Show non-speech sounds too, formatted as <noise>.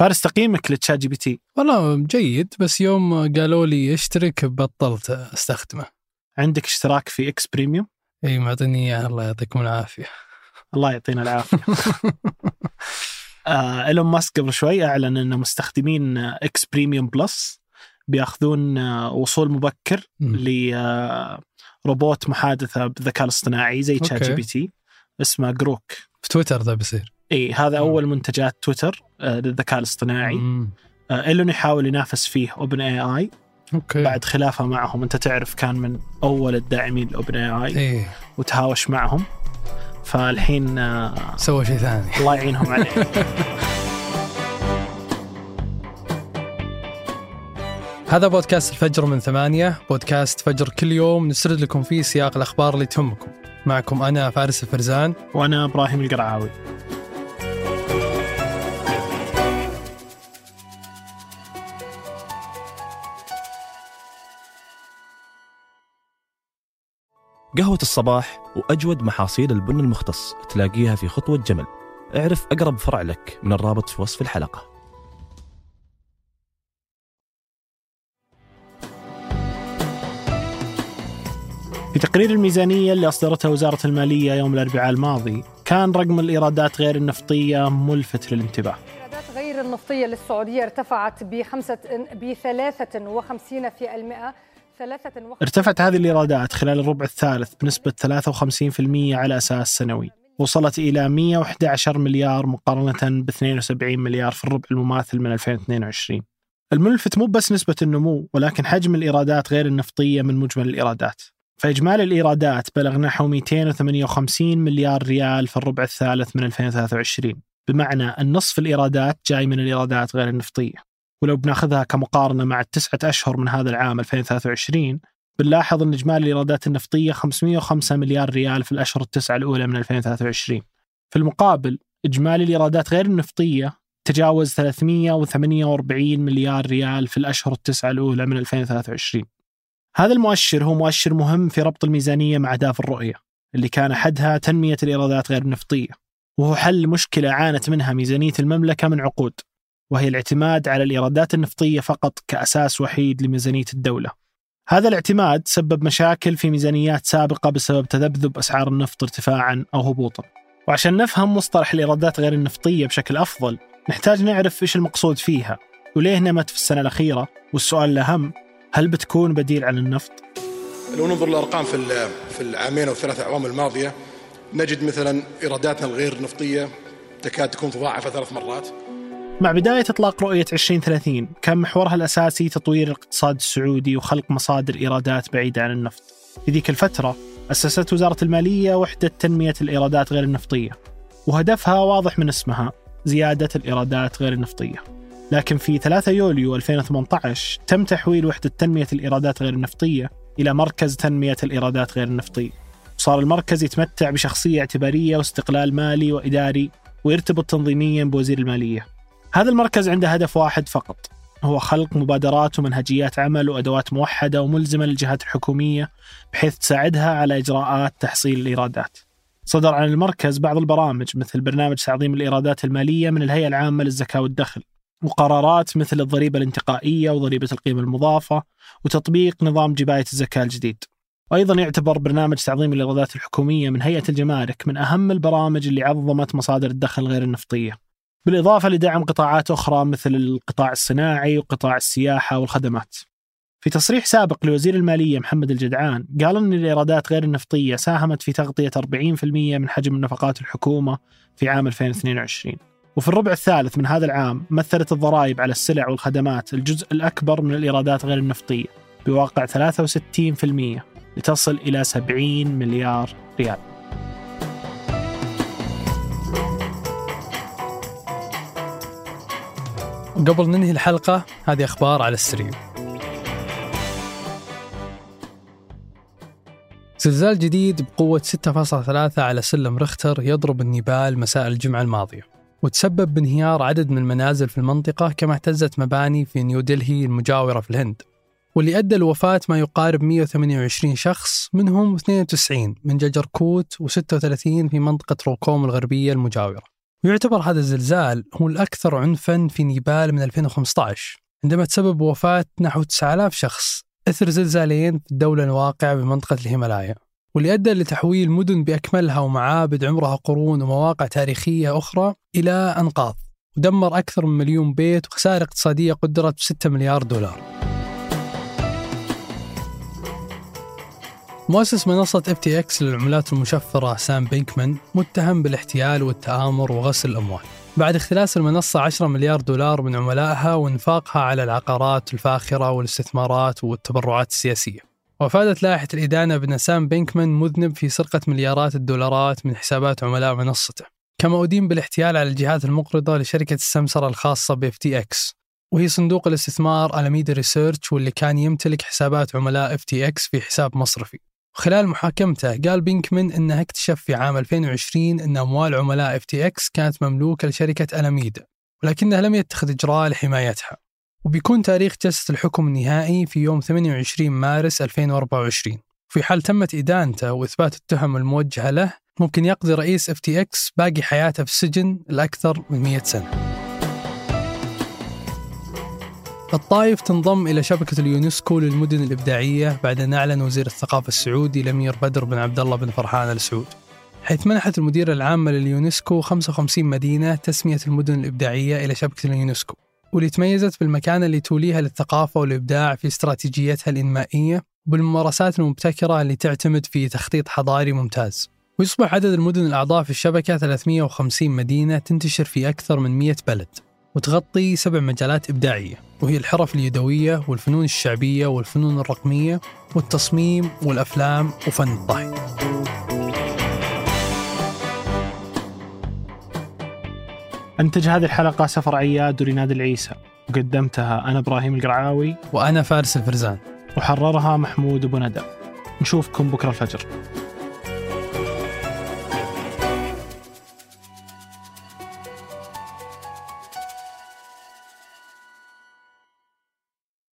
فارس تقييمك ل ChatGPT. والله جيد بس يوم قالوا لي اشترك بطلت استخدمه. عندك اشتراك في X Premium؟ إي معطيني إياه. الله يعطيكم العافية. الله يعطينا العافية. <laughs> آه، إيلون ماسك قبل شوي أعلن إن مستخدمين X Premium Plus بياخذون آه، وصول مبكر. لروبوت محادثة بالذكاء الاصطناعي زي ChatGPT اسمه Grok. في تويتر ذا بيصير. إي هذا مم. أول منتجات تويتر آه، للذكاء الاصطناعي. مم. آه، إيلون يحاول ينافس فيه OpenAI okay. بعد خلافه معهم. أنت تعرف كان من أول الداعمين ل OpenAI وتهاوش معهم. فالحين آه، سوى شيء ثاني. الله يعينهم عليه. <laughs> هذا بودكاست الفجر من ثمانية. بودكاست فجر كل يوم. نسرد لكم فيه سياق الأخبار اللي تهمكم. معكم أنا فارس الفرزان. وأنا إبراهيم القرعاوي. قهوة الصباح وأجود محاصيل البن المختص تلاقيها في خطوة جمل. اعرف أقرب فرع لك من الرابط في وصف الحلقة. في تقرير الميزانية اللي أصدرتها وزارة المالية يوم الأربعاء الماضي كان رقم الإيرادات غير النفطية ملفت للانتباه. الإيرادات غير النفطية للسعودية ارتفعت بخمسة بثلاثة وخمسين في المئة ارتفعت هذه الإيرادات خلال الربع الثالث بنسبة 53% على أساس سنوي. وصلت إلى 111 مليار مقارنة ب 72 مليار في الربع المماثل من 2022 الملفت مو بس نسبة النمو ولكن حجم الإيرادات غير النفطية من مجمل الإيرادات. فإجمالي الإيرادات بلغ نحو 258 مليار ريال في الربع الثالث من 2023 بمعنى النصف الإيرادات جاي من الإيرادات غير النفطية. ولو بناخذها كمقارنة مع التسعة أشهر من هذا العام 2023 بنلاحظ أن إجمالي الإيرادات النفطية 505 مليار ريال في الأشهر التسعة الأولى من 2023 في المقابل إجمالي الإيرادات غير النفطية تجاوز 348 مليار ريال في الأشهر التسعة الأولى من 2023 هذا المؤشر هو مؤشر مهم في ربط الميزانية مع أهداف الرؤية اللي كان أحدها تنمية الإيرادات غير النفطية وهو حل مشكلة عانت منها ميزانية المملكة من عقود. وهي الاعتماد على الإيرادات النفطية فقط كأساس وحيد لميزانية الدولة. هذا الاعتماد سبب مشاكل في ميزانيات سابقة بسبب تذبذب أسعار النفط ارتفاعا أو هبوطا. وعشان نفهم مصطلح الإيرادات غير النفطية بشكل أفضل نحتاج نعرف إيش المقصود فيها. وليه نمت في السنة الأخيرة؟ والسؤال الأهم هل بتكون بديل عن النفط؟ لو ننظر للأرقام في في العامين أو الثلاث أعوام الماضية نجد مثلا إيراداتنا الغير نفطية تكاد تكون تضاعف ثلاث مرات. مع بداية إطلاق رؤية 2030 كان محورها الأساسي تطوير الاقتصاد السعودي وخلق مصادر إيرادات بعيدة عن النفط. في ذيك الفترة أسست وزارة المالية وحدة تنمية الإيرادات غير النفطية وهدفها واضح من اسمها زيادة الإيرادات غير النفطية. لكن في 3 يوليو 2018 تم تحويل وحدة تنمية الإيرادات غير النفطية إلى مركز تنمية الإيرادات غير النفطية. وصار المركز يتمتع بشخصية اعتبارية واستقلال مالي وإداري ويرتبط تنظيميا بوزير المالية. هذا المركز عنده هدف واحد فقط. هو خلق مبادرات ومنهجيات عمل وأدوات موحدة وملزمة للجهات الحكومية بحيث تساعدها على إجراءات تحصيل الإيرادات. صدر عن المركز بعض البرامج مثل برنامج تعظيم الإيرادات المالية من الهيئة العامة للزكاة والدخل وقرارات مثل الضريبة الانتقائية وضريبة القيمة المضافة وتطبيق نظام جباية الزكاة الجديد. وأيضا يعتبر برنامج تعظيم الإيرادات الحكومية من هيئة الجمارك من أهم البرامج اللي عظمت مصادر الدخل غير النفطية. بالإضافة لدعم قطاعات أخرى مثل القطاع الصناعي وقطاع السياحة والخدمات. في تصريح سابق لوزير المالية محمد الجدعان قال أن الإيرادات غير النفطية ساهمت في تغطية 40% من حجم نفقات الحكومة في عام 2022 وفي الربع الثالث من هذا العام مثلت الضرائب على السلع والخدمات الجزء الأكبر من الإيرادات غير النفطية بواقع 63% لتصل إلى 70 مليار ريال. وقبل ننهي الحلقة هذه أخبار على السريع. زلزال جديد بقوة 6.3 على سلم رختر يضرب النيبال مساء الجمعة الماضية. وتسبب بانهيار عدد من المنازل في المنطقة كما اهتزت مباني في نيودلهي المجاورة في الهند. واللي أدى لوفاة ما يقارب 128 شخص منهم 92 من ججركوت و36 في منطقة روكوم الغربية المجاورة. ويعتبر هذا الزلزال هو الأكثر عنفا في نيبال من 2015 عندما تسبب وفاة نحو 9000 شخص. إثر زلزالين في الدولة الواقعة بمنطقة الهيمالايا واللي أدى لتحويل مدن بأكملها ومعابد عمرها قرون ومواقع تاريخية أخرى إلى أنقاض ودمر أكثر من مليون بيت وخسائر اقتصادية قدرت ب 6 مليار دولار. مؤسس منصة FTX للعملات المشفرة سام بينكمان متهم بالاحتيال والتآمر وغسل الأموال. بعد اختلاس المنصة 10 مليار دولار من عملائها وانفاقها على العقارات الفاخرة والاستثمارات والتبرعات السياسية. وأفادت لائحة الإدانة بأن سام بينكمان مذنب في سرقة مليارات الدولارات من حسابات عملاء منصته. كما أدين بالاحتيال على الجهات المقرضة لشركة السمسرة الخاصة ب FTX. وهي صندوق الاستثمار Alameda Research واللي كان يمتلك حسابات عملاء FTX في حساب مصرفي. خلال محاكمته قال بينكمان انه اكتشف في عام 2020 إن أموال عملاء FTX كانت مملوكة لشركة الاميدا ولكنه لم يتخذ إجراء لحمايتها. وبيكون تاريخ جلسة الحكم النهائي في يوم 28 مارس 2024 في حال تمت إدانته وإثبات التهم الموجهة له ممكن يقضي رئيس FTX باقي حياته في السجن لأكثر من 100 سنة. الطائف تنضم إلى شبكة اليونسكو للمدن الإبداعية بعد أن أعلن وزير الثقافة السعودي الأمير بدر بن عبد الله بن فرحان آل سعود حيث منحت المديرة العامة لليونسكو 55 مدينة تسمية المدن الإبداعية إلى شبكة اليونسكو واللي تميزت بالمكانة اللي توليها للثقافة والإبداع في استراتيجيتها الإنمائية وبالممارسات المبتكرة اللي تعتمد في تخطيط حضاري ممتاز. ويصبح عدد المدن الأعضاء في الشبكة 350 مدينة تنتشر في أكثر من 100 بلد وتغطي سبع مجالات إبداعية. وهي الحرف اليدوية والفنون الشعبية والفنون الرقمية والتصميم والأفلام وفن الطهي أنتج هذه الحلقة سفر عياد وريناد العيسى. وقدمتها أنا إبراهيم القرعاوي وأنا فارس الفرزان. وحررها محمود أبو ندى نشوفكم بكرة الفجر.